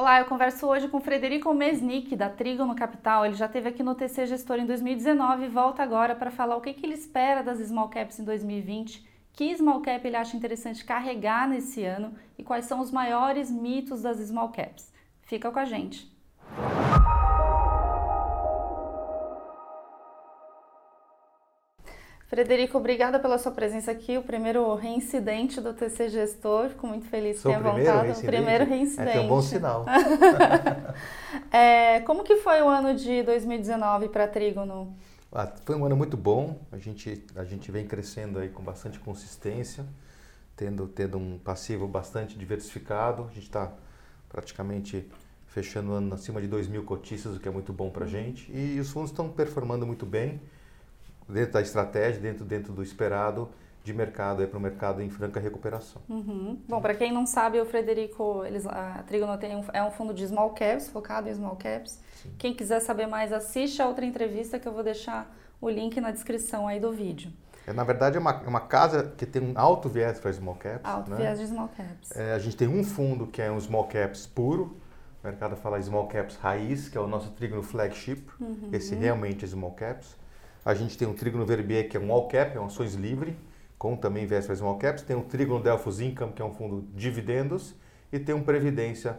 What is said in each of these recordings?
Olá, eu converso hoje com Frederico Mesnick, da Trigo no Capital. Ele já esteve aqui no TC Gestor em 2019 e volta agora para falar o que, que ele espera das small caps em 2020, que small cap ele acha interessante carregar nesse ano e quais são os maiores mitos das small caps. Fica com a gente. Frederico, obrigada pela sua presença aqui. O primeiro reincidente do TC Gestor. Fico muito feliz que tenha voltado. reincidente? O primeiro reincidente. É, um bom sinal. É, como que foi o ano de 2019 para a Trígono? Ah, foi um ano muito bom. A gente, a gente vem crescendo aí com bastante consistência, tendo, tendo um passivo bastante diversificado. A gente está praticamente fechando o ano acima de 2 mil cotistas, o que é muito bom para a gente. E os fundos estão performando muito bem dentro da estratégia, dentro, dentro do esperado de mercado, para o mercado em franca recuperação. Uhum. Bom, para quem não sabe, o Frederico, eles, a Trigono tem um, é um fundo de small caps, focado em small caps. Sim. Quem quiser saber mais, assiste a outra entrevista que eu vou deixar o link na descrição aí do vídeo. É, na verdade, é uma, é uma casa que tem um alto viés para small caps. Alto né? viés de small caps. É, a gente tem um fundo que é um small caps puro, o mercado fala small caps raiz, que é o nosso Trígono flagship, Uhum. esse realmente é small caps. A gente tem um Trígono Verbier, que é um all cap, é um ações livre, com também viés para small caps. Tem o Trígono Delphos Income, que é um fundo de dividendos. E tem um Previdência,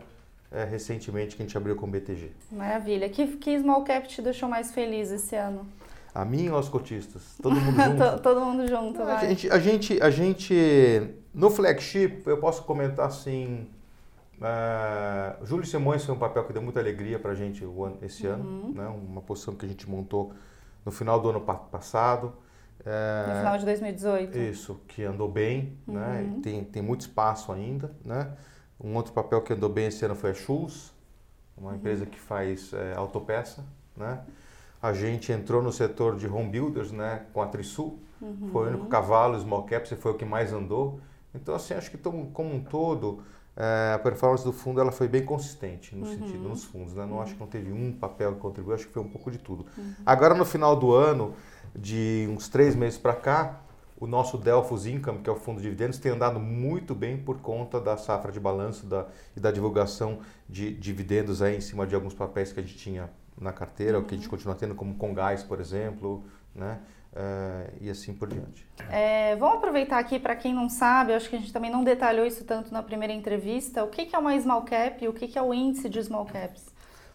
é, recentemente, que a gente abriu com o BTG. Maravilha. Que, que small cap te deixou mais feliz esse ano? A mim ou aos cotistas? Todo mundo junto? To- Todo mundo junto, A vai. gente, a, gente, a gente, no flagship, eu posso comentar assim, ah, Júlio Simões foi um papel que deu muita alegria para a gente o esse Uhum. ano, né? uma posição que a gente montou no final do ano pa- passado. Eh, No final de 2018. isso, que andou bem, né? Uhum. E tem, tem muito espaço ainda, né? Um outro papel que andou bem esse ano foi a Schulz, Uhum. uma empresa que faz eh, autopeça, né? A gente entrou no setor de home builders, né? Com a Trisul, Uhum. foi o único cavalo, small caps, e foi o que mais andou. Então, assim, acho que como um todo, a performance do fundo ela foi bem consistente no Uhum. sentido, nos fundos, né? Não acho que não teve um papel que contribuiu, acho que foi um pouco de tudo. Uhum. Agora, no final do ano, de uns três meses para cá, o nosso Delphos Income, que é o fundo de dividendos, tem andado muito bem por conta da safra de balanço da, e da divulgação de dividendos aí em cima de alguns papéis que a gente tinha na carteira, o que a gente continua tendo, como Congás, por exemplo, né? Eh, e assim por diante. É, vamos aproveitar aqui para quem não sabe, acho que a gente também não detalhou isso tanto na primeira entrevista. O que, que é uma small cap e o que, que é o índice de small caps?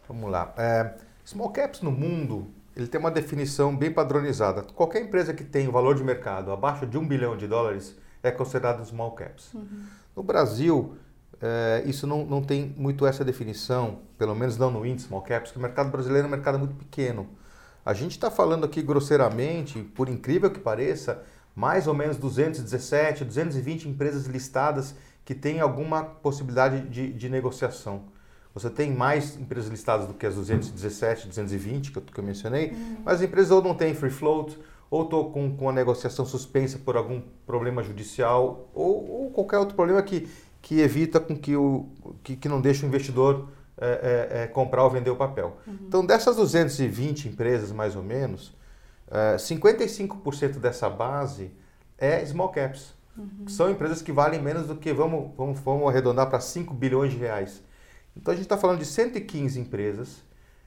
Vamos lá. É, small caps no mundo, ele tem uma definição bem padronizada. Qualquer empresa que tem um valor de mercado abaixo de um bilhão de dólares é considerado small caps. No Brasil, é, isso não, não tem muito essa definição, pelo menos não no índice small caps, porque o mercado brasileiro é um mercado muito pequeno. A gente está falando aqui grosseiramente, por incrível que pareça, mais ou menos 217, 220 empresas listadas que têm alguma possibilidade de, de negociação. Você tem mais empresas listadas do que as 217, 220 que eu, que eu mencionei, mas as empresas ou não têm free float, ou estão com, com a negociação suspensa por algum problema judicial, ou, ou qualquer outro problema que, que evita com que, o, que, que não deixe o investidor é, é, é, comprar ou vender o papel. Então, dessas 220 empresas, mais ou menos, é, 55% dessa base é small caps. que São empresas que valem menos do que, vamos, vamos, vamos arredondar para 5 bilhões de reais. Então a gente está falando de 115 empresas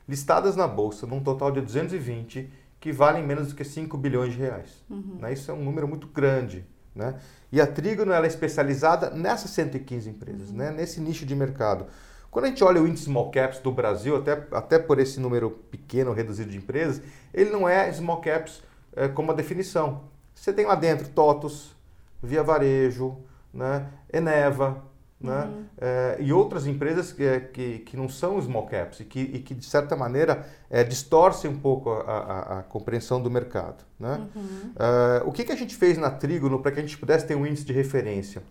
listadas na bolsa, num total de 220, que valem menos do que 5 bilhões de reais. Né? Isso é um número muito grande. Né? E a Trígono ela é especializada nessas 115 empresas, né? nesse nicho de mercado. Quando a gente olha o índice Small Caps do Brasil, até, até por esse número pequeno, reduzido de empresas, ele não é Small Caps é, como a definição. Você tem lá dentro TOTOS, Via Varejo, né? Eneva, né? É, e outras empresas que, é, que, que não são small caps e que, e que de certa maneira, é, distorcem um pouco a, a, a compreensão do mercado. Né? É, o que, que a gente fez na Trígono para que a gente pudesse ter um índice de referência?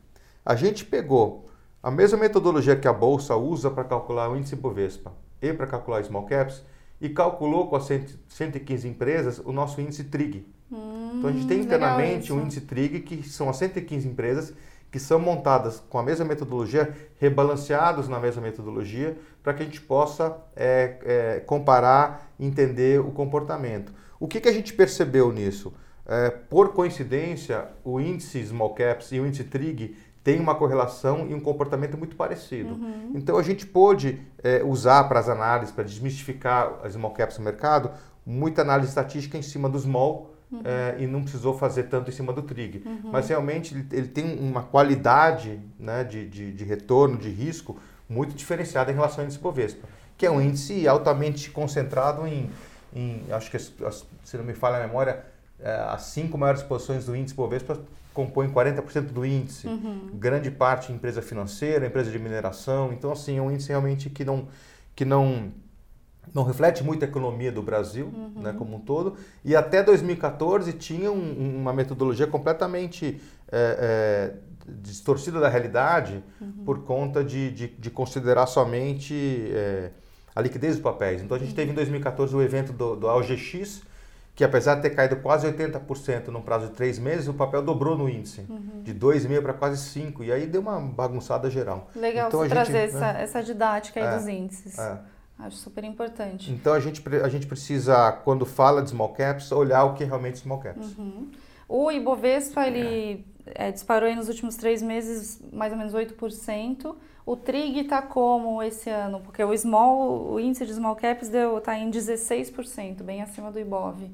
A gente pegou a mesma metodologia que a Bolsa usa para calcular o índice Bovespa e para calcular small caps e calculou com as 115 empresas o nosso índice TRIG. Então a gente tem Hum, legal internamente um índice TRIG que são as 115 empresas que são montadas com a mesma metodologia, rebalanceados na mesma metodologia, para que a gente possa é, é, comparar, entender o comportamento. O que, que a gente percebeu nisso? É, por coincidência, o índice Small Caps e o índice TRIG tem uma correlação e um comportamento muito parecido. Uhum. Então a gente pôde é, usar para as análises, para desmistificar as small caps no mercado, muita análise estatística em cima do small uhum. é, e não precisou fazer tanto em cima do trig. Uhum. Mas realmente ele, ele, tem uma qualidade né, de, de, de, retorno, de risco, muito diferenciada em relação ao índice Bovespa, que é um índice altamente concentrado em, em acho que, se não me falha a memória, é, as cinco maiores posições do índice Bovespa compõem 40% do índice. Uhum. Grande parte empresa financeira, empresa de mineração. Então, assim, é um índice realmente que não, que não, não reflete muito a economia do Brasil uhum. né, como um todo. E até 2014 tinha um, uma metodologia completamente é, é, distorcida da realidade uhum. por conta de, de, de considerar somente é, a liquidez dos papéis. Então, a gente teve em 2014 o evento do, do AOGX, que apesar de ter caído quase 80% no prazo de três meses, o papel dobrou no índice, uhum. de 2,5 para quase 5, e aí deu uma bagunçada geral. Legal então, você trazer gente, essa, né? essa didática aí é, dos índices. É. Acho super importante. Então a gente, a gente precisa, quando fala de small caps, olhar o que é realmente small caps. Uhum. O Ibovespa, ele. É, disparou nos últimos três meses mais ou menos 8%. O TRIG está como esse ano? Porque o small, o índice de small caps está em 16%, bem acima do Ibov.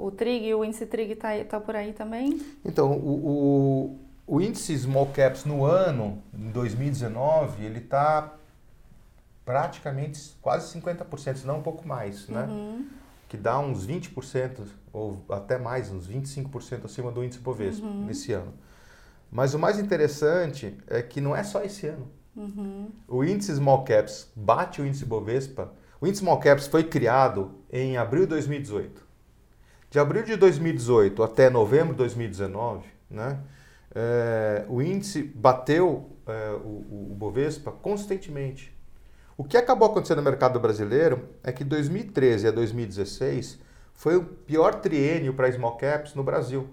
O TRIG, o índice TRIG está tá por aí também? Então, o, o, o, índice Small Caps no ano, em 2019, ele está praticamente quase 50%, se não um pouco mais, né? Uhum. Que dá uns 20% ou até mais, uns 25% acima do índice Bovespa uhum. nesse ano. Mas o mais interessante é que não é só esse ano. Uhum. O índice Small Caps bate o índice Bovespa. O índice Small Caps foi criado em abril de 2018. De abril de 2018 até novembro de 2019, né, é, o índice bateu é, o, o Bovespa consistentemente. O que acabou acontecendo no mercado brasileiro é que 2013 a 2016 foi o pior triênio para small caps no Brasil.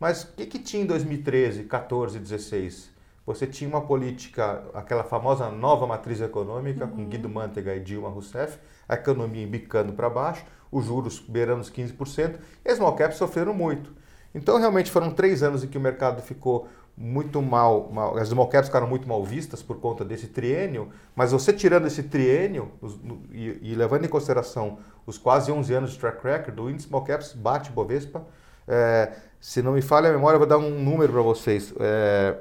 Mas o que, que tinha em 2013, 14 e 16? Você tinha uma política, aquela famosa nova matriz econômica, uhum. com Guido Mantega e Dilma Rousseff, a economia embicando para baixo, os juros beirando os 15%, e as small caps sofreram muito. Então, realmente, foram três anos em que o mercado ficou muito mal, mal, as small caps ficaram muito mal vistas por conta desse triênio, mas você tirando esse triênio os, e, e, levando em consideração os quase 11 anos de track record, o índice small caps bate Bovespa. É, se não me falha a memória, eu vou dar um número para vocês. É,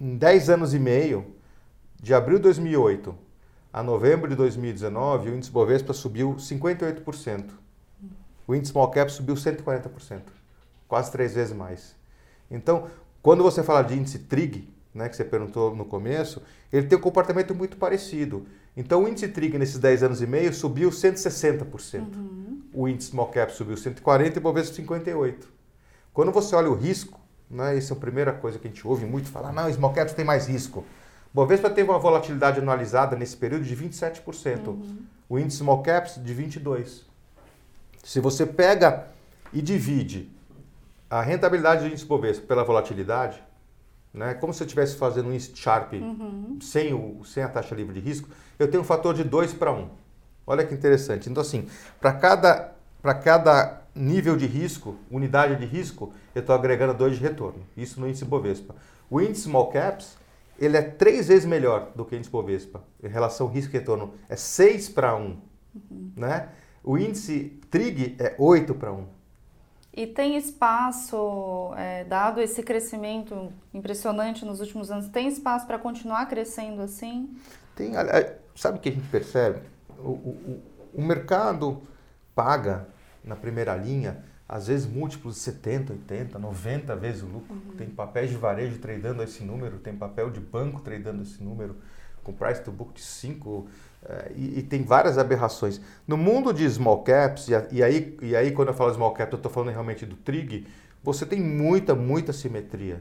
em 10 anos e meio, de abril de 2008 a novembro de 2019, o índice Bovespa subiu 58%. O índice Small Cap subiu 140%, quase três vezes mais. Então, quando você fala de índice TRIG, né, que você perguntou no começo, ele tem um comportamento muito parecido. Então, o índice TRIG nesses 10 anos e meio subiu 160%. Uhum. O índice Small Cap subiu 140% e o Bovespa 58%. Quando você olha o risco, né, essa é a primeira coisa que a gente ouve muito falar, não, Small Caps tem mais risco. Bovespa teve uma volatilidade anualizada nesse período de 27%. Uhum. O índice Small Caps de 22%. Se você pega e divide a rentabilidade do índice Bovespa pela volatilidade, né, como se eu estivesse fazendo um índice Sharp uhum. sem, o, sem a taxa livre de risco, eu tenho um fator de 2 para 1. Olha que interessante. Então, assim, para cada, cada nível de risco, unidade de risco, eu estou agregando 2 de retorno. Isso no índice Bovespa. O índice Small Caps ele é três vezes melhor do que o índice Bovespa. Em relação risco-retorno, é 6 para 1. Uhum. Né? O índice TRIG é 8 para 1. E tem espaço, é, dado esse crescimento impressionante nos últimos anos, tem espaço para continuar crescendo assim? Tem. Sabe o que a gente percebe? O, o, o mercado paga na primeira linha às vezes múltiplos de 70, 80, 90 vezes o lucro. Uhum. Tem papéis de varejo tradando esse número, tem papel de banco tradando esse número, com price to book de 5, uh, eh, e, e, tem várias aberrações. No mundo de small caps, e, e, aí, e aí quando eu falo small caps, eu estou falando realmente do TRIG, você tem muita, muita simetria.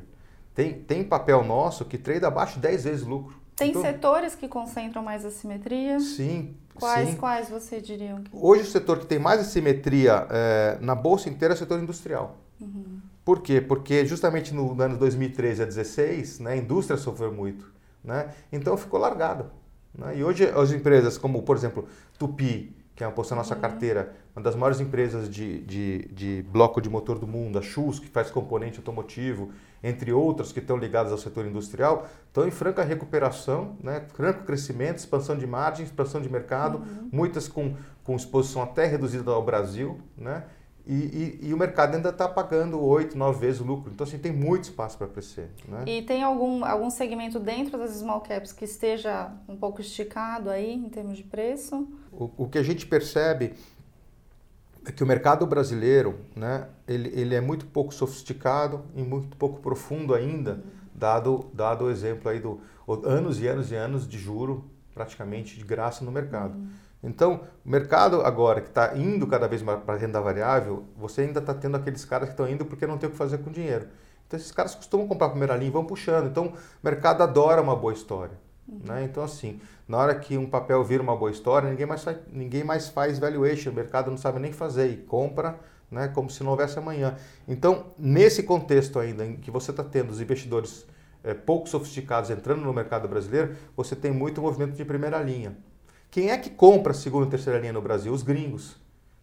Tem, tem papel nosso que trade abaixo de 10 vezes lucro. Tem então, setores que concentram mais assimetria? Sim. Quais, sim. quais você diria? Que... Hoje o setor que tem mais assimetria é, na bolsa inteira é o setor industrial. Uhum. Por quê? Porque justamente no, ano 2013 a 2016, né, a indústria sofreu muito. Né? Então ficou largada. Né? E hoje as empresas como, por exemplo, Tupi que é uma posição na nossa uhum. carteira, uma das maiores empresas de, de, de, bloco de motor do mundo, a Schultz, que faz componente automotivo, entre outras que estão ligadas ao setor industrial, estão em franca recuperação, né? franco crescimento, expansão de margem, expansão de mercado, uhum. muitas com, com exposição até reduzida ao Brasil, né? E, e, e, o mercado ainda está pagando oito, nove vezes o lucro. Então, assim, tem muito espaço para crescer. Né? E tem algum, algum segmento dentro das small caps que esteja um pouco esticado aí em termos de preço? O, o que a gente percebe que o mercado brasileiro, né, ele, ele é muito pouco sofisticado e muito pouco profundo ainda, dado, dado o exemplo aí do anos e anos e anos de juro praticamente de graça no mercado. Então, o mercado agora que está indo cada vez mais para renda variável, você ainda está tendo aqueles caras que estão indo porque não tem o que fazer com dinheiro. Então, esses caras costumam comprar primeira linha e vão puxando. Então, o mercado adora uma boa história. Né? Então, assim, na hora que um papel vira uma boa história, ninguém mais, faz, ninguém mais faz valuation, o mercado não sabe nem fazer e compra né, como se não houvesse amanhã. Então, nesse contexto ainda, em que você está tendo os investidores é, pouco sofisticados entrando no mercado brasileiro, você tem muito movimento de primeira linha. Quem é que compra segunda e terceira linha no Brasil? Os gringos.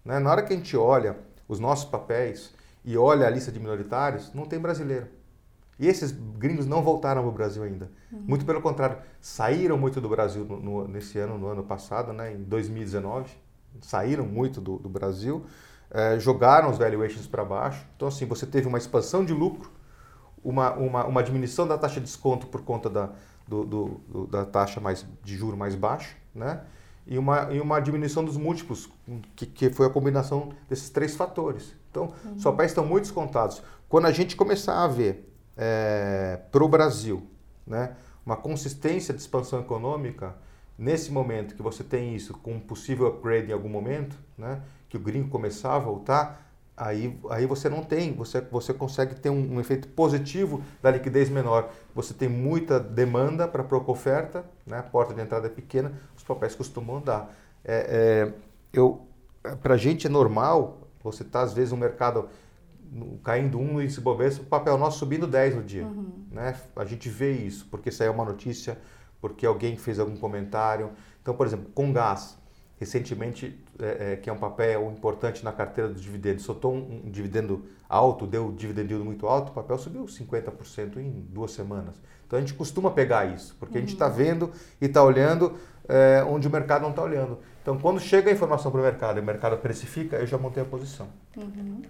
Né? Na hora que a gente olha os nossos papéis e olha a lista de minoritários, não tem brasileiro. E esses gringos não voltaram para o Brasil ainda. Uhum. Muito pelo contrário, saíram muito do Brasil no, no, nesse ano, no ano passado, né, em 2019. Saíram muito do, do Brasil, eh, jogaram os valuations para baixo. Então, assim, você teve uma expansão de lucro, uma, uma, uma diminuição da taxa de desconto por conta da, do, do, da taxa mais, de juro mais baixa, né? E uma, e uma diminuição dos múltiplos, que, que foi a combinação desses três fatores. Então, uhum. os papéis estão muito descontados. Quando a gente começar a ver é, para o Brasil, né, uma consistência de expansão econômica, nesse momento que você tem isso com um possível upgrade em algum momento, né, que o gringo começar a voltar, aí, aí você não tem, você, você consegue ter um, um efeito positivo da liquidez menor. Você tem muita demanda para pouca oferta, né, a porta de entrada é pequena, os papéis costumam andar. É, é, eu, para a gente é normal, você está às vezes no mercado caindo um e se bobear, o papel nosso subindo 10 no dia. Uhum. Né? A gente vê isso, porque saiu uma notícia, porque alguém fez algum comentário. Então, por exemplo, com gás, recentemente, é, é, que é um papel importante na carteira dos dividendos, soltou um, um dividendo alto, deu um dividendo muito alto, o papel subiu 50% em duas semanas. Então a gente costuma pegar isso, porque uhum. a gente está uhum. vendo e está olhando é, onde o mercado não está olhando. Então, quando chega a informação para o mercado e o mercado precifica, eu já montei a posição. Uhum.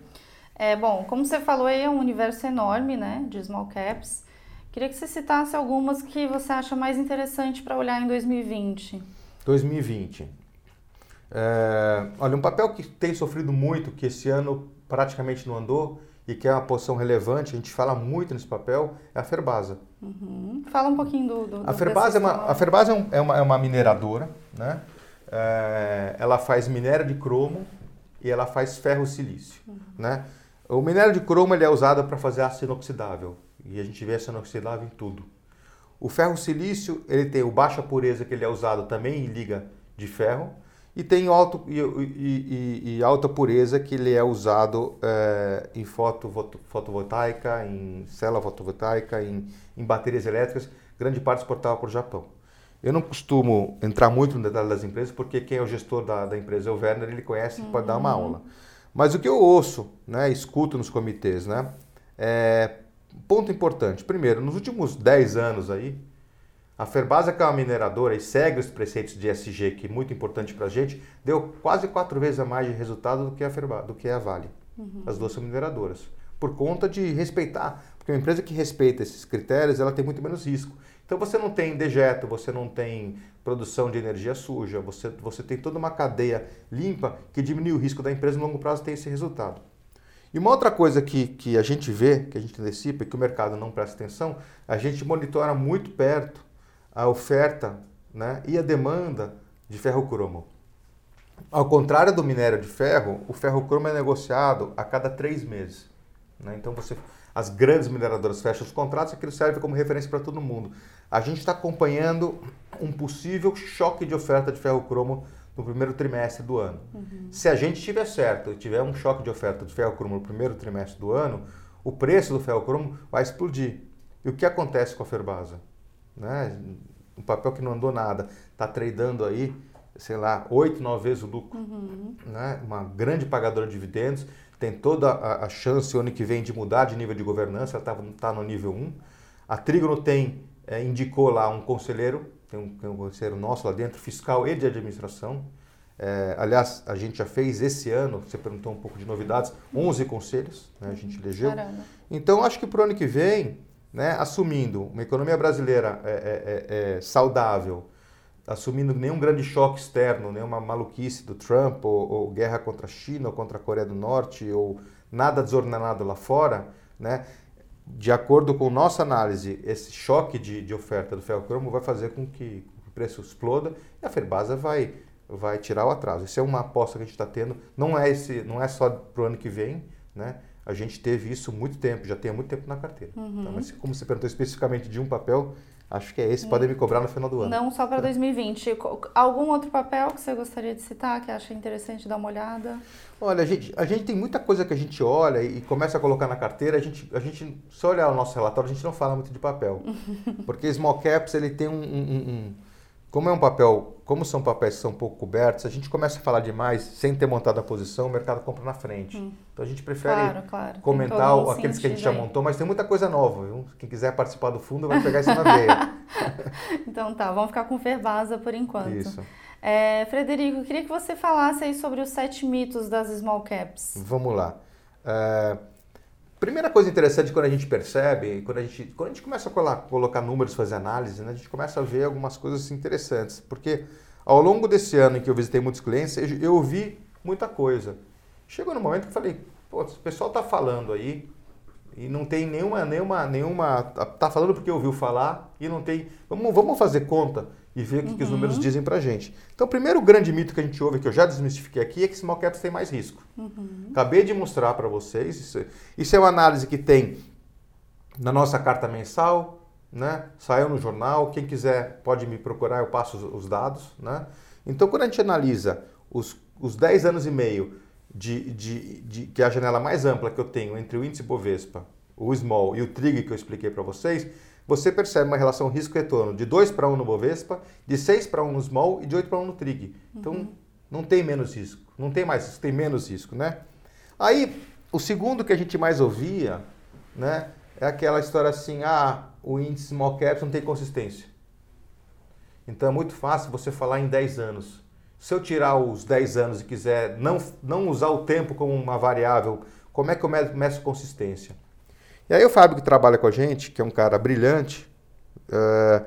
É, bom, como você falou, aí é um universo enorme, né, de small caps. Queria que você citasse algumas que você acha mais interessante para olhar em 2020. 2020. É, olha, um papel que tem sofrido muito, que esse ano praticamente não andou e que é uma posição relevante, a gente fala muito nesse papel, é a Ferbasa. Uhum. Fala um pouquinho do. do a Ferbasa, é uma, a Ferbasa é, um, é, uma, é uma mineradora, né? É, ela faz minério de cromo e ela faz ferro silício, uhum. né? O minério de cromo ele é usado para fazer aço inoxidável e a gente vê aço inoxidável em tudo. O ferro silício ele tem o baixa pureza que ele é usado também em liga de ferro e tem alto, e, e, e alta pureza que ele é usado é, em foto, fotovoltaica, em célula fotovoltaica, em, em baterias elétricas, grande parte exportada para o Japão. Eu não costumo entrar muito no detalhe das empresas, porque quem é o gestor da, da empresa é o Werner, ele conhece e uhum. pode dar uma uhum. aula. Mas o que eu ouço, né, escuto nos comitês, né, é, ponto importante. Primeiro, nos últimos 10 anos aí, a Ferbasa, que é uma mineradora e segue os preceitos de SG, que é muito importante para a gente, deu quase quatro vezes a mais de resultado do que a, Ferbasa, do que a Vale. Uhum. As duas são mineradoras. Por conta de respeitar. Porque uma empresa que respeita esses critérios, ela tem muito menos risco. Então você não tem dejeto, você não tem produção de energia suja, você, você tem toda uma cadeia limpa que diminui o risco da empresa no longo prazo ter esse resultado. E uma outra coisa que, que a gente vê, que a gente antecipa e que o mercado não presta atenção, a gente monitora muito perto a oferta né, e a demanda de ferro cromo. Ao contrário do minério de ferro, o ferro cromo é negociado a cada três meses. Né? Então você, as grandes mineradoras fecham os contratos e aquilo serve como referência para todo mundo a gente está acompanhando um possível choque de oferta de ferro cromo no primeiro trimestre do ano. Uhum. Se a gente tiver certo e tiver um choque de oferta de ferro cromo no primeiro trimestre do ano, o preço do ferro cromo vai explodir. E o que acontece com a Ferbasa? Né? Um papel que não andou nada, está tradando aí sei lá, oito, nove vezes o lucro. Uhum. Né? Uma grande pagadora de dividendos, tem toda a, a, chance o ano que vem de mudar de nível de governança, ela está tá no nível 1. A Trígono tem, é, indicou lá um conselheiro, tem um, tem um conselheiro nosso lá dentro, fiscal e de administração. É, aliás, a gente já fez esse ano, você perguntou um pouco de novidades, 11 conselhos, né, a gente elegeu. Caramba. Então, acho que para o ano que vem, né, assumindo uma economia brasileira é, é, é, é saudável, assumindo nenhum grande choque externo, nenhuma maluquice do Trump, ou, ou, guerra contra a China, ou contra a Coreia do Norte, ou nada desordenado lá fora, né? de acordo com nossa análise, esse choque de, de oferta do ferro-cromo vai fazer com que o preço exploda e a Ferbasa vai, vai tirar o atraso. Isso é uma aposta que a gente está tendo, não é, esse, não é só para o ano que vem, né? a gente teve isso muito tempo, já tem há muito tempo na carteira. Uhum. Tá? Mas como você perguntou especificamente de um papel, Acho que é esse, podem me cobrar no final do ano. Não só para 2020. Algum outro papel que você gostaria de citar, que acha interessante dar uma olhada? Olha, a gente, a gente tem muita coisa que a gente olha e começa a colocar na carteira. A gente, a gente se olhar o nosso relatório, a gente não fala muito de papel. porque small caps, ele tem um, um, um como é um papel, como são papéis que são pouco cobertos, a gente começa a falar demais sem ter montado a posição, o mercado compra na frente. Hum. Então a gente prefere claro, claro. comentar um aqueles que a gente já montou, mas tem muita coisa nova. Viu? Quem quiser participar do fundo vai pegar isso na veia. então tá, vamos ficar com Ferbasa por enquanto. Isso. É, Frederico, queria que você falasse aí sobre os sete mitos das small caps. Vamos lá. É, Primeira coisa interessante quando a gente percebe, quando a gente, quando a gente começa a colocar, colocar números, fazer análise, né, a gente começa a ver algumas coisas interessantes. Porque ao longo desse ano em que eu visitei muitos clientes, eu, eu ouvi muita coisa. Chegou no momento que eu falei, pô, o pessoal está falando aí e não tem nenhuma, nenhuma, nenhuma, tá falando porque ouviu falar e não tem, vamos, vamos fazer conta e ver o que, uhum. que os uhum. números dizem para gente. Então, o primeiro grande mito que a gente ouve, que eu já desmistifiquei aqui, é que small caps tem mais risco. Uhum. Acabei de mostrar para vocês, isso, isso, é uma análise que tem na nossa carta mensal, né? saiu no jornal, quem quiser pode me procurar, eu passo os, os dados. Né? Então, quando a gente analisa os, os 10 anos e meio de, de, de, que é a janela mais ampla que eu tenho entre o índice Bovespa, o small e o trig que eu expliquei para vocês, você percebe uma relação risco-retorno de 2 para 1 no Bovespa, de 6 para 1 no Small e de 8 para 1 no Trig. Então, uhum. não tem menos risco. Não tem mais risco, tem menos risco, né? Aí, o segundo que a gente mais ouvia, né, é aquela história assim, ah, o índice Small Caps não tem consistência. Então, é muito fácil você falar em 10 anos. Se eu tirar os 10 anos e quiser não, não usar o tempo como uma variável, como é que eu meço consistência? E aí o Fábio que trabalha com a gente, que é um cara brilhante, uh,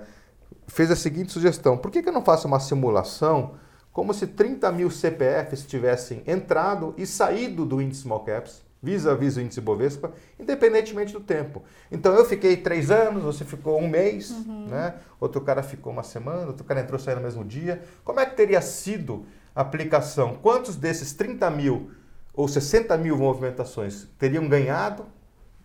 fez a seguinte sugestão: por que, que eu não faço uma simulação como se 30 mil CPFs tivessem entrado e saído do índice Small Caps, vis-a-vis o índice Bovespa, independentemente do tempo. Então eu fiquei três anos, você ficou um mês, uhum. né? outro cara ficou uma semana, outro cara entrou e saiu no mesmo dia. Como é que teria sido a aplicação? Quantos desses 30 mil ou 60 mil movimentações teriam ganhado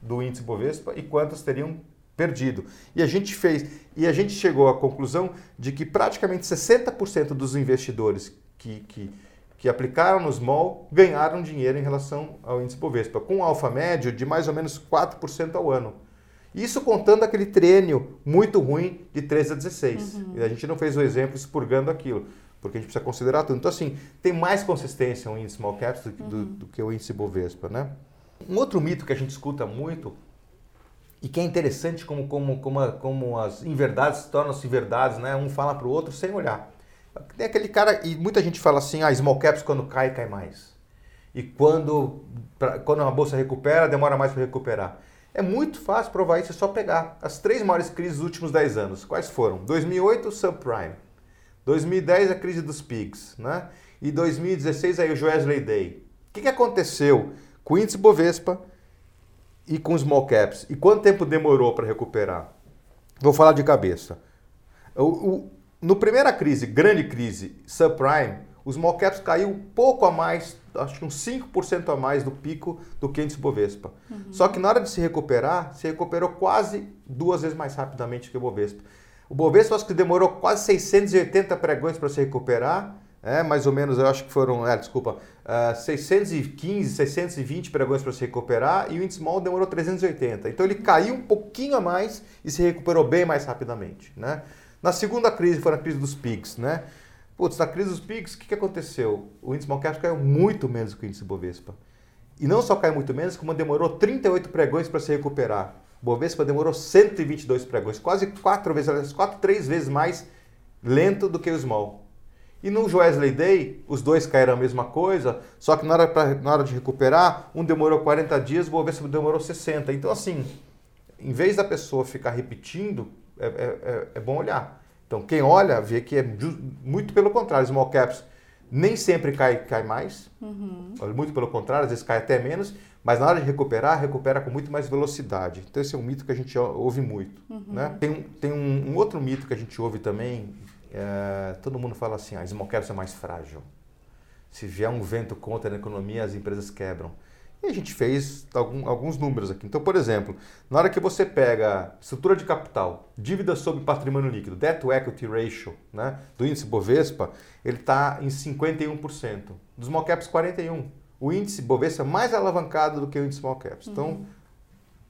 do índice Bovespa e quantas teriam perdido. E a gente fez, e a gente chegou à conclusão de que praticamente 60% dos investidores que, que, que aplicaram no small ganharam dinheiro em relação ao índice Bovespa, com um alfa médio de mais ou menos 4% ao ano. Isso contando aquele treino muito ruim de 13 a 16. Uhum. E a gente não fez o exemplo expurgando aquilo, porque a gente precisa considerar tudo. Então, assim, tem mais consistência o índice small caps do, uhum. do, do que o índice Bovespa, né? Um outro mito que a gente escuta muito e que é interessante como, como, como, como as inverdades tornam-se verdades, né? Um fala para o outro sem olhar. Tem aquele cara, e muita gente fala assim, ah, small caps quando cai, cai mais. E quando, pra, quando a bolsa recupera, demora mais para recuperar. É muito fácil provar isso, é só pegar as três maiores crises dos últimos 10 anos. Quais foram? 2008, subprime. 2010, a crise dos PIGs, né? E 2016, aí o Joesley Day. O que, que aconteceu com índice Bovespa e com os small caps. E quanto tempo demorou para recuperar? Vou falar de cabeça. O, o, no primeira crise, grande crise, subprime, os small caps caiu pouco a mais, acho que uns 5% a mais do pico do que índice Bovespa. Uhum. Só que na hora de se recuperar, se recuperou quase duas vezes mais rapidamente que o Bovespa. O Bovespa acho que demorou quase 680 pregões para se recuperar é, mais ou menos, eu acho que foram, é, desculpa, uh, 615, 620 pregões para se recuperar e o índice small demorou 380. Então ele caiu um pouquinho a mais e se recuperou bem mais rapidamente. Né? Na segunda crise foi a crise dos PIGs. Né? Putz, na crise dos PIGs, o que, que aconteceu? O índice small caps caiu muito menos que o índice Bovespa. E não só caiu muito menos, como demorou 38 pregões para se recuperar. Bovespa demorou 122 pregões, quase quatro vezes, quatro, três vezes mais lento do que o small. E no Wesley Day, os dois caíram a mesma coisa, só que na hora, pra, na hora de recuperar, um demorou 40 dias, o Bovespa demorou 60. Então, assim, em vez da pessoa ficar repetindo, é, é, é, é bom olhar. Então, quem olha, vê que é muito pelo contrário, small caps nem sempre cai, cai mais, uhum. muito pelo contrário, às vezes cai até menos, mas na hora de recuperar, recupera com muito mais velocidade. Então esse é um mito que a gente ouve muito. Uhum. Né? Tem, tem um, um, outro mito que a gente ouve também, é, todo mundo fala assim, a ah, small caps é mais frágil. Se vier um vento contra na economia, as empresas quebram. E a gente fez algum, alguns números aqui. Então, por exemplo, na hora que você pega estrutura de capital, dívida sobre patrimônio líquido, debt to equity ratio, né, do índice Bovespa, ele está em 51%. Dos small caps, 41%. O índice Bovespa é mais alavancado do que o índice small caps. Então, uhum.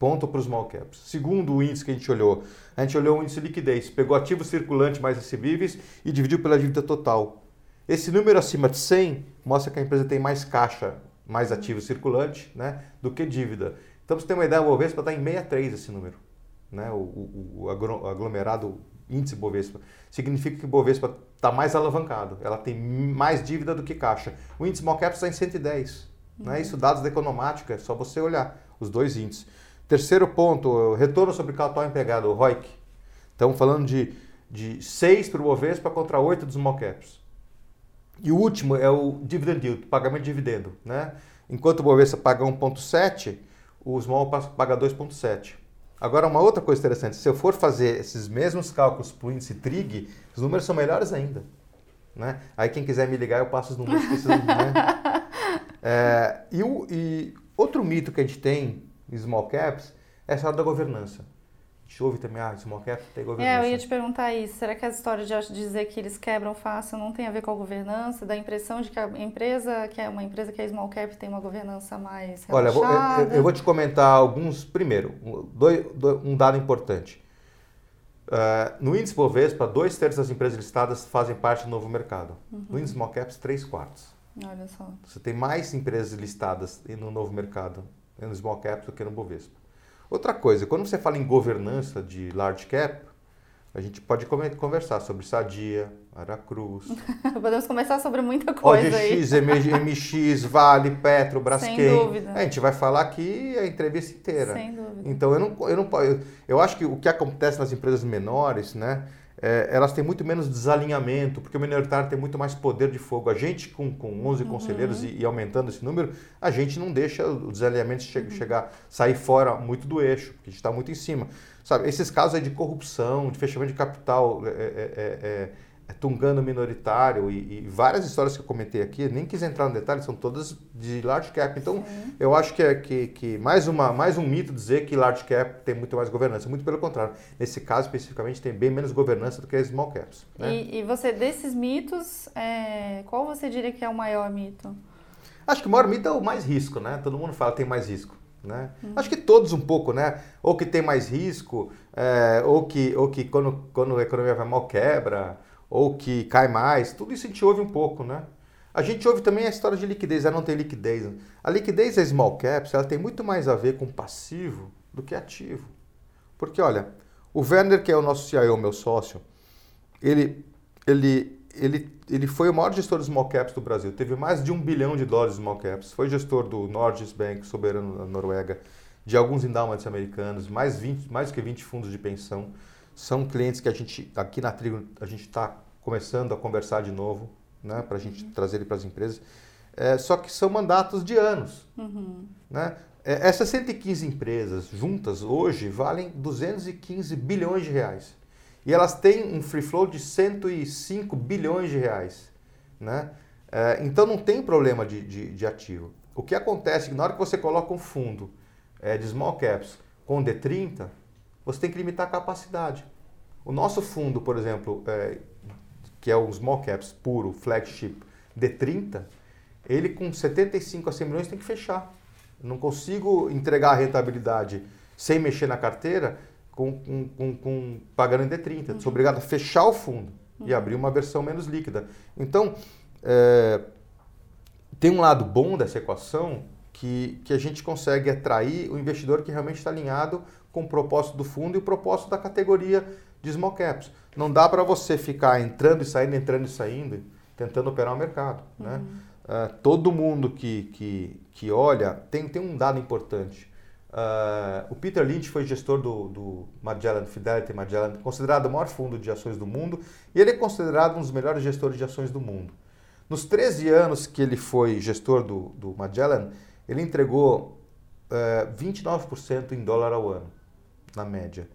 Ponto para os small caps. Segundo o índice que a gente olhou, a gente olhou o índice de liquidez, pegou ativos circulantes mais recebíveis e dividiu pela dívida total. Esse número acima de 100 mostra que a empresa tem mais caixa mais ativo circulante né, do que dívida. Então, para você ter uma ideia, o Bovespa está em 63 esse número. Né? O, o, o aglomerado índice Bovespa. Significa que o Bovespa está mais alavancado, ela tem mais dívida do que caixa. O índice Small Caps está em 110. Uhum. Né? Isso dados da Economática, é só você olhar os dois índices. Terceiro ponto, retorno sobre capital empregado, o ROIC. Estamos falando de, de 6 para o Bovespa contra 8 dos Small Caps. E o último é o dividend yield, pagamento de dividendo. Né? Enquanto o Bovespa paga 1,7, o Small paga 2,7. Agora, uma outra coisa interessante, se eu for fazer esses mesmos cálculos para o índice TRIG, os números são melhores ainda. Né? Aí quem quiser me ligar, eu passo os números que precisam. né? é, e, o, e outro mito que a gente tem em small caps é essa da governança gente ouve também, ah, small cap tem governança. É, eu ia te perguntar isso. Será que a história de dizer que eles quebram fácil não tem a ver com a governança? Da impressão de que a empresa, que é uma empresa que é small cap, tem uma governança mais relaxada? Olha, eu, eu vou te comentar alguns. Primeiro, dois, um dado importante. Uh, no índice Bovespa, dois terços das empresas listadas fazem parte do novo mercado. Uhum. No índice Small Caps, três quartos. Olha só. Você tem mais empresas listadas no novo mercado, no Small Caps, do que no Bovespa. Outra coisa, quando você fala em governança de large cap, a gente pode conversar sobre Sadia, Aracruz. Podemos conversar sobre muita coisa OGX, aí. MX, Vale, Petro, Braskem. Sem dúvida. A gente vai falar aqui a entrevista inteira. Sem dúvida. Então eu não, eu não eu, eu acho que o que acontece nas empresas menores, né? É, elas têm muito menos desalinhamento, porque o minoritário tem muito mais poder de fogo. A gente, com, com 11 uhum. conselheiros e, e, aumentando esse número, a gente não deixa o desalinhamento che uhum. chegar, sair fora muito do eixo, porque a gente está muito em cima. Sabe, esses casos aí de corrupção, de fechamento de capital, é, é, é tungando minoritário e, e, várias histórias que eu comentei aqui, nem quis entrar no detalhe, são todas de large cap. Então, Sim. eu acho que é que, que mais, uma, mais um mito dizer que large cap tem muito mais governança. Muito pelo contrário. Nesse caso, especificamente, tem bem menos governança do que as small caps. Né? E, e, você, desses mitos, é, qual você diria que é o maior mito? Acho que o maior mito é o mais risco, né? Todo mundo fala que tem mais risco. Né? Hum. Acho que todos um pouco, né? Ou que tem mais risco, é, ou que, ou que quando, quando a economia vai mal quebra, ou que cai mais, tudo isso a gente ouve um pouco, né? A gente ouve também a história de liquidez, ela não tem liquidez. A liquidez da small caps, ela tem muito mais a ver com passivo do que ativo. Porque, olha, o Werner, que é o nosso CIO, meu sócio, ele, ele, ele, ele foi o maior gestor de small caps do Brasil. Teve mais de um bilhão de dólares de small caps. Foi gestor do Norges Bank, soberano da Noruega, de alguns endowments americanos, mais, 20, mais do que 20 fundos de pensão. São clientes que a gente, aqui na Trigo, a gente está começando a conversar de novo, né, para a gente uhum. trazer ele para as empresas. É, só que são mandatos de anos. Uhum. Né? É, essas 115 empresas juntas hoje valem 215 bilhões de reais. E elas têm um free flow de 105 bilhões de reais. Né? É, então não tem problema de, de, de, ativo. O que acontece é que na hora que você coloca um fundo é, de small caps com D30, você tem que limitar a capacidade. O nosso fundo, por exemplo, é, que é o small caps puro, flagship D30, ele com 75 a 100 milhões tem que fechar. não consigo entregar a rentabilidade sem mexer na carteira com, com, com, com pagando em D30. Uhum. Sou obrigado a fechar o fundo. uhum. e abrir uma versão menos líquida. Então, é, tem um lado bom dessa equação que, que a gente consegue atrair o investidor que realmente está alinhado com o propósito do fundo e o propósito da categoria de small caps. Não dá para você ficar entrando e saindo, entrando e saindo, tentando operar o mercado. Uhum. Né? Uh, todo mundo que, que, que olha tem, tem um dado importante. Uh, o Peter Lynch foi gestor do, do Magellan, Fidelity Magellan, considerado o maior fundo de ações do mundo, e ele é considerado um dos melhores gestores de ações do mundo. Nos 13 anos que ele foi gestor do, do Magellan, ele entregou uh, eh, 29% em dólar ao ano, na média.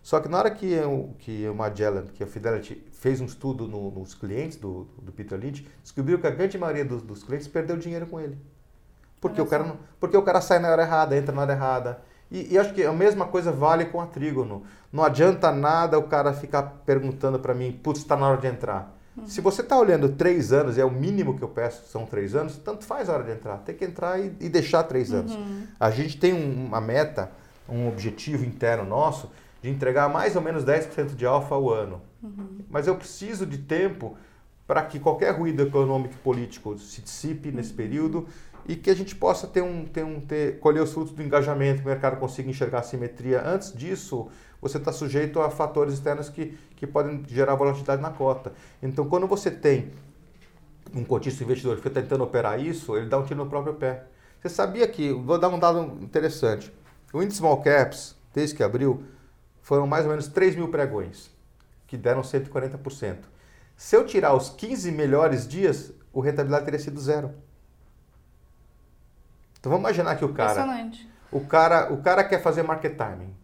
Só que na hora que, eu, que o Magellan, que a Fidelity fez um estudo no, nos clientes do, do Peter Lynch, descobriu que a grande maioria dos, dos clientes perdeu dinheiro com ele. Porque o, cara não, porque o cara sai na hora errada, entra na hora errada. E, e, acho que a mesma coisa vale com a Trígono. Não adianta nada o cara ficar perguntando para mim, putz, está na hora de entrar. Se você está olhando três anos, é o mínimo que eu peço, são três anos, tanto faz a hora de entrar. Tem que entrar e, e deixar três anos. Uhum. A gente tem um, uma meta, um objetivo interno nosso de entregar mais ou menos 10% de alfa ao ano. Uhum. Mas eu preciso de tempo para que qualquer ruído econômico e político se dissipe nesse período e que a gente possa ter um, ter um, ter, colher os frutos do engajamento, que o mercado consiga enxergar a simetria. Antes disso, você está sujeito a fatores externos que, que podem gerar volatilidade na cota. Então, quando você tem um cotista investidor que fica tentando operar isso, ele dá um tiro no próprio pé. Você sabia que, vou dar um dado interessante, o índice Small Caps, desde que abriu, foram mais ou menos 3 mil pregões, que deram 140%. Se eu tirar os 15 melhores dias, o rentabilidade teria sido zero. Então vamos imaginar que o cara, o cara, o cara quer fazer market timing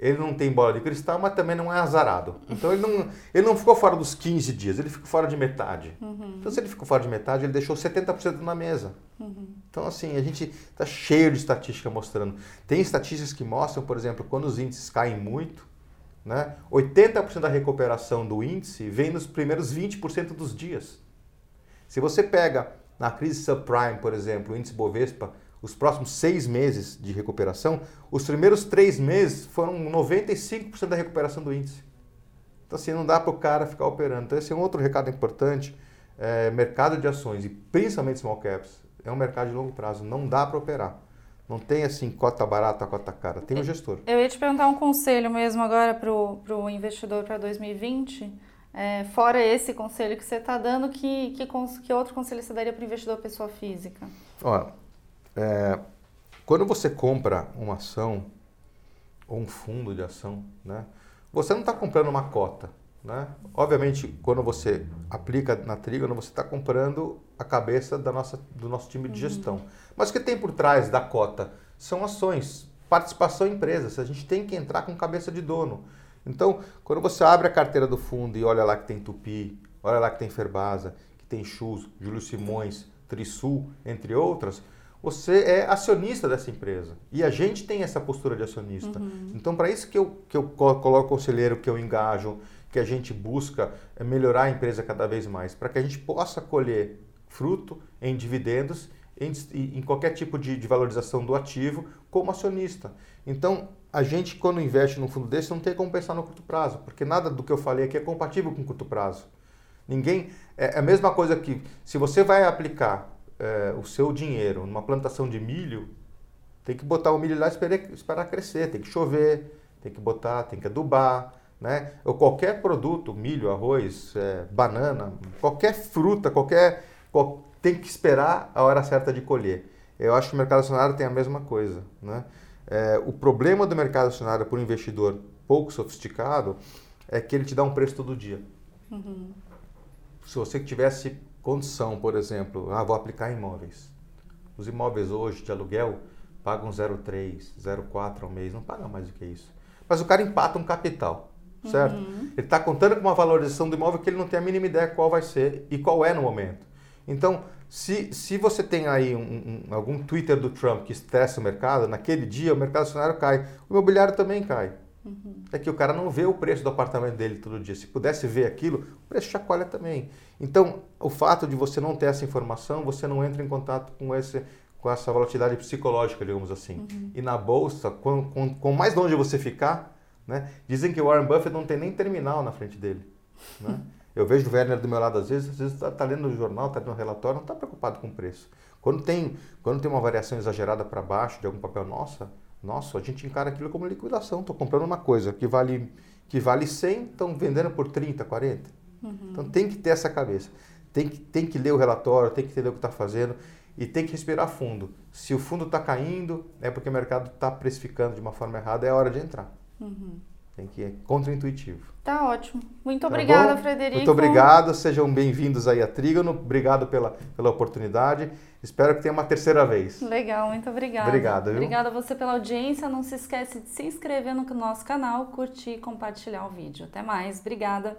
ele não tem bola de cristal, mas também não é azarado. Então ele não, ele não ficou fora dos 15 dias, ele ficou fora de metade. Uhum. Então se ele ficou fora de metade, ele deixou 70% na mesa. Uhum. Então assim, a gente está cheio de estatística mostrando. Tem estatísticas que mostram, por exemplo, quando os índices caem muito, né, 80% da recuperação do índice vem nos primeiros 20% dos dias. Se você pega na crise subprime, por exemplo, o índice Bovespa os próximos seis meses de recuperação, os primeiros três meses foram 95% da recuperação do índice. Então, assim, não dá para o cara ficar operando. Então, esse é um outro recado importante. É, mercado de ações, e principalmente small caps, é um mercado de longo prazo. Não dá para operar. Não tem, assim, cota barata, cota cara. Tem o um gestor. Eu ia te perguntar um conselho mesmo agora para o investidor para 2020. É, fora esse conselho que você está dando, que, que, que outro conselho você daria para o investidor pessoa física? Olha, é, quando você compra uma ação ou um fundo de ação, né, você não está comprando uma cota. Né? Obviamente, quando você aplica na Trígono, você está comprando a cabeça da nossa, do nosso time de uhum. gestão. Mas o que tem por trás da cota são ações, participação em empresas. A gente tem que entrar com cabeça de dono. Então, quando você abre a carteira do fundo e olha lá que tem Tupi, olha lá que tem Ferbasa, que tem Chus, Júlio Simões, Trisul, entre outras, você é acionista dessa empresa. E a gente tem essa postura de acionista. Uhum. Então, para isso que eu, que eu coloco conselheiro, que eu engajo, que a gente busca é melhorar a empresa cada vez mais, para que a gente possa colher fruto em dividendos, em, em qualquer tipo de, de, valorização do ativo, como acionista. Então, a gente, quando investe num fundo desse, não tem como pensar no curto prazo, porque nada do que eu falei aqui é compatível com curto prazo. Ninguém. É, é a mesma coisa que, se você vai aplicar é, o seu dinheiro numa plantação de milho, tem que botar o milho lá e esperar, esperar crescer, tem que chover, tem que botar, tem que adubar, né? Ou qualquer produto, milho, arroz, é, banana, qualquer fruta, qualquer, qual, tem que esperar a hora certa de colher. Eu acho que o mercado acionário tem a mesma coisa, né? É, o problema do mercado acionário para um investidor pouco sofisticado é que ele te dá um preço todo dia. Uhum. Se você tivesse condição, por exemplo, ah, vou aplicar imóveis. Os imóveis hoje de aluguel pagam 0,3, 0,4 ao mês, não pagam mais do que isso. Mas o cara empata um capital, certo? Uhum. Ele está contando com uma valorização do imóvel que ele não tem a mínima ideia qual vai ser e qual é no momento. Então, se, se você tem aí um, um, algum Twitter do Trump que estressa o mercado, naquele dia o mercado acionário cai, o imobiliário também cai. Uhum. É que o cara não vê o preço do apartamento dele todo dia. Se pudesse ver aquilo, o preço chacoalha também. Então, o fato de você não ter essa informação, você não entra em contato com, esse, com essa volatilidade psicológica, digamos assim. Uhum. E na bolsa, com, com, com, mais longe você ficar, né, dizem que o Warren Buffett não tem nem terminal na frente dele. Né? Eu vejo o Werner do meu lado às vezes, às vezes está tá lendo o jornal, está lendo o relatório, não está preocupado com o preço. Quando tem, quando tem uma variação exagerada para baixo de algum papel nossa, nossa, a gente encara aquilo como liquidação. Estou comprando uma coisa que vale, que vale 100, estão vendendo por 30, 40. Uhum. Então tem que ter essa cabeça. Tem que, tem que ler o relatório, tem que entender o que está fazendo e tem que respirar fundo. Se o fundo está caindo, é porque o mercado está precificando de uma forma errada, é hora de entrar. Uhum. Tem que é contra-intuitivo. Tá ótimo. Muito tá obrigada, bom? Frederico. Muito obrigado. Sejam bem-vindos aí a Trígono. Obrigado pela, pela oportunidade. Espero que tenha uma terceira vez. Legal, muito obrigada. Obrigado. Viu? Obrigada a você pela audiência. Não se esquece de se inscrever no nosso canal, curtir e compartilhar o vídeo. Até mais. Obrigada.